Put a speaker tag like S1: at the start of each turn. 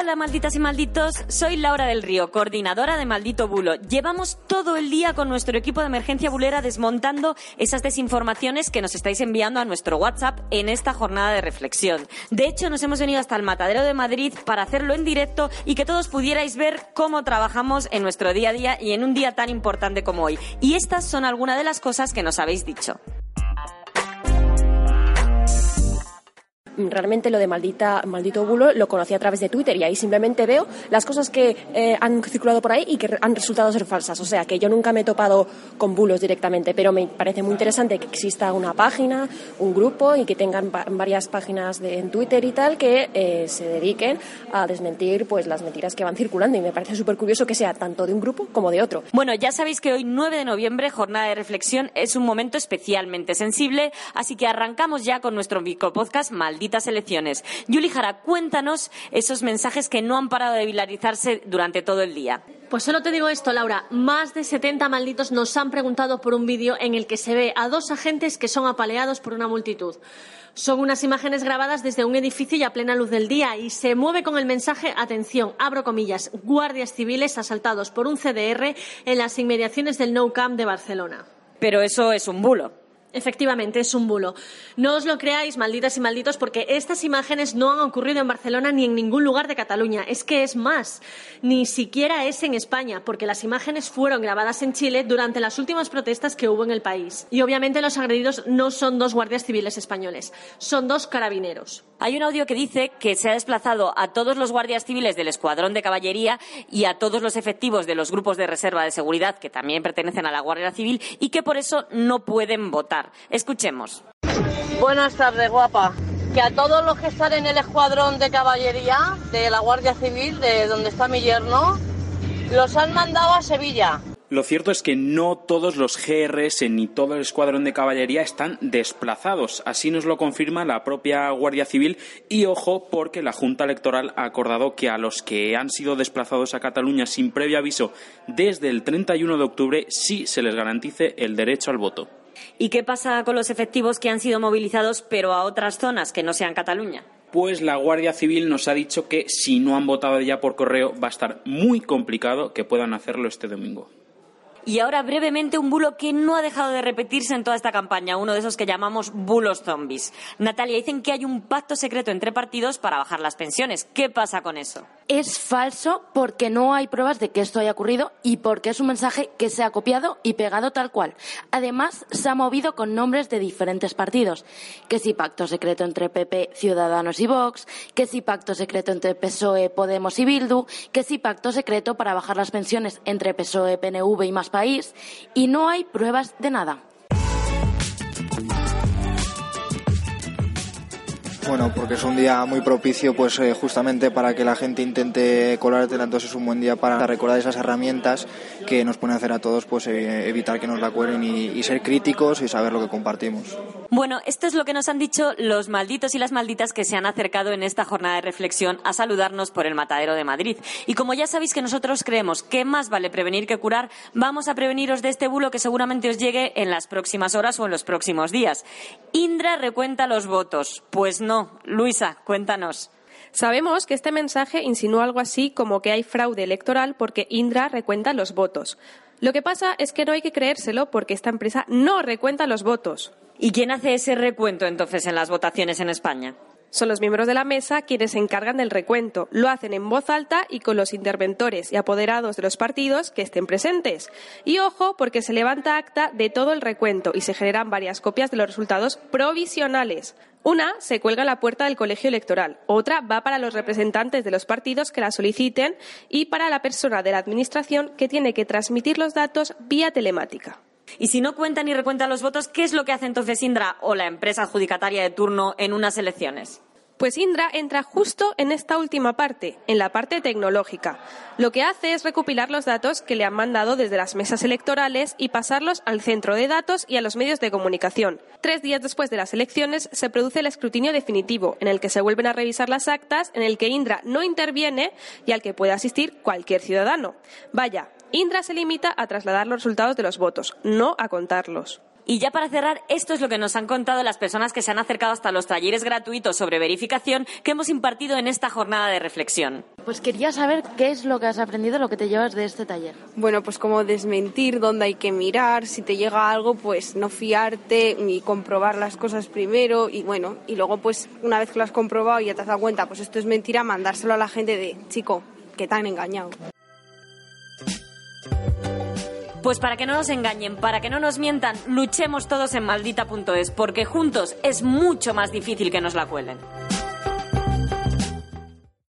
S1: Hola, malditas y malditos. Soy Laura del Río, coordinadora de Maldito Bulo. Llevamos todo el día con nuestro equipo de emergencia bulera desmontando esas desinformaciones que nos estáis enviando a nuestro WhatsApp en esta jornada de reflexión. De hecho, nos hemos venido hasta el Matadero de Madrid para hacerlo en directo y que todos pudierais ver cómo trabajamos en nuestro día a día y en un día tan importante como hoy. Y estas son algunas de las cosas que nos habéis dicho.
S2: Realmente lo de maldito bulo lo conocí a través de Twitter y ahí simplemente veo las cosas que eh, han circulado por ahí y que han resultado ser falsas. O sea, que yo nunca me he topado con bulos directamente, pero me parece muy interesante que exista una página, un grupo y que tengan varias páginas de, en Twitter y tal que eh, se dediquen a desmentir pues las mentiras que van circulando y me parece súper curioso que sea tanto de un grupo como de otro.
S1: Bueno, ya sabéis que hoy 9 de noviembre, jornada de reflexión, es un momento especialmente sensible, así que arrancamos ya con nuestro micropodcast Maldita elecciones. Yuli Jara, cuéntanos esos mensajes que no han parado de viralizarse durante todo el día.
S3: Pues solo te digo esto, Laura. Más de 70 malditos nos han preguntado por un vídeo en el que se ve a dos agentes que son apaleados por una multitud. Son unas imágenes grabadas desde un edificio y a plena luz del día y se mueve con el mensaje atención, abro comillas, guardias civiles asaltados por un CDR en las inmediaciones del No Camp de Barcelona.
S1: Pero eso es un bulo.
S3: Efectivamente, es un bulo. No os lo creáis, malditas y malditos, porque estas imágenes no han ocurrido en Barcelona ni en ningún lugar de Cataluña. Es que es más, ni siquiera es en España, porque las imágenes fueron grabadas en Chile durante las últimas protestas que hubo en el país. Y obviamente los agredidos no son dos guardias civiles españoles, son dos carabineros.
S1: Hay un audio que dice que se ha desplazado a todos los guardias civiles del escuadrón de caballería y a todos los efectivos de los grupos de reserva de seguridad que también pertenecen a la Guardia Civil y que por eso no pueden votar. Escuchemos.
S4: Buenas tardes, guapa. Que a todos los que están en el escuadrón de caballería de la Guardia Civil, de donde está mi yerno, los han mandado a Sevilla.
S5: Lo cierto es que no todos los GRS ni todo el escuadrón de caballería están desplazados. Así nos lo confirma la propia Guardia Civil y ojo porque la Junta Electoral ha acordado que a los que han sido desplazados a Cataluña sin previo aviso desde el 31 de octubre sí se les garantice el derecho al voto.
S1: ¿Y qué pasa con los efectivos que han sido movilizados pero a otras zonas que no sean Cataluña?
S5: Pues la Guardia Civil nos ha dicho que si no han votado ya por correo va a estar muy complicado que puedan hacerlo este domingo.
S1: Y ahora brevemente un bulo que no ha dejado de repetirse en toda esta campaña, uno de esos que llamamos bulos zombies. Natalia, dicen que hay un pacto secreto entre partidos para bajar las pensiones. ¿Qué pasa con eso?
S6: Es falso porque no hay pruebas de que esto haya ocurrido y porque es un mensaje que se ha copiado y pegado tal cual. Además, se ha movido con nombres de diferentes partidos. Que si pacto secreto entre PP, Ciudadanos y Vox, que si pacto secreto entre PSOE, Podemos y Bildu, que si pacto secreto para bajar las pensiones entre PSOE, PNV y más país y no hay pruebas de nada.
S7: Bueno, porque es un día muy propicio, pues eh, justamente para que la gente intente colártela, entonces es un buen día para recordar esas herramientas que nos a hacer a todos, pues eh, evitar que nos la cuelen y, ser críticos y saber lo que compartimos.
S1: Bueno, esto es lo que nos han dicho los malditos y las malditas que se han acercado en esta jornada de reflexión a saludarnos por el Matadero de Madrid. Y como ya sabéis que nosotros creemos que más vale prevenir que curar, vamos a preveniros de este bulo que seguramente os llegue en las próximas horas o en los próximos días. Indra recuenta los votos. Pues no, Luisa, cuéntanos.
S8: Sabemos que este mensaje insinúa algo así como que hay fraude electoral porque Indra recuenta los votos. Lo que pasa es que no hay que creérselo porque esta empresa no recuenta los votos.
S1: ¿Y quién hace ese recuento entonces en las votaciones en España?
S8: Son los miembros de la mesa quienes se encargan del recuento. Lo hacen en voz alta y con los interventores y apoderados de los partidos que estén presentes. Y ojo, porque se levanta acta de todo el recuento y se generan varias copias de los resultados provisionales. Una se cuelga en la puerta del colegio electoral, otra va para los representantes de los partidos que la soliciten y para la persona de la Administración que tiene que transmitir los datos vía telemática.
S1: Y si no cuentan y recuentan los votos, ¿qué es lo que hace entonces Indra o la empresa adjudicataria de turno en unas elecciones?
S8: Pues Indra entra justo en esta última parte, en la parte tecnológica. Lo que hace es recopilar los datos que le han mandado desde las mesas electorales y pasarlos al centro de datos y a los medios de comunicación. Tres días después de las elecciones se produce el escrutinio definitivo, en el que se vuelven a revisar las actas, en el que Indra no interviene y al que puede asistir cualquier ciudadano. Vaya, Indra se limita a trasladar los resultados de los votos, no a contarlos.
S1: Y ya para cerrar, esto es lo que nos han contado las personas que se han acercado hasta los talleres gratuitos sobre verificación que hemos impartido en esta jornada de reflexión.
S6: Pues quería saber qué es lo que has aprendido, lo que te llevas de este taller.
S9: Bueno, pues como desmentir dónde hay que mirar, si te llega algo, pues no fiarte y comprobar las cosas primero y bueno, y luego pues una vez que lo has comprobado y ya te has dado cuenta, pues esto es mentira, mandárselo a la gente de, chico, que te han engañado.
S1: Pues para que no nos engañen, para que no nos mientan, luchemos todos en maldita.es, porque juntos es mucho más difícil que nos la cuelen.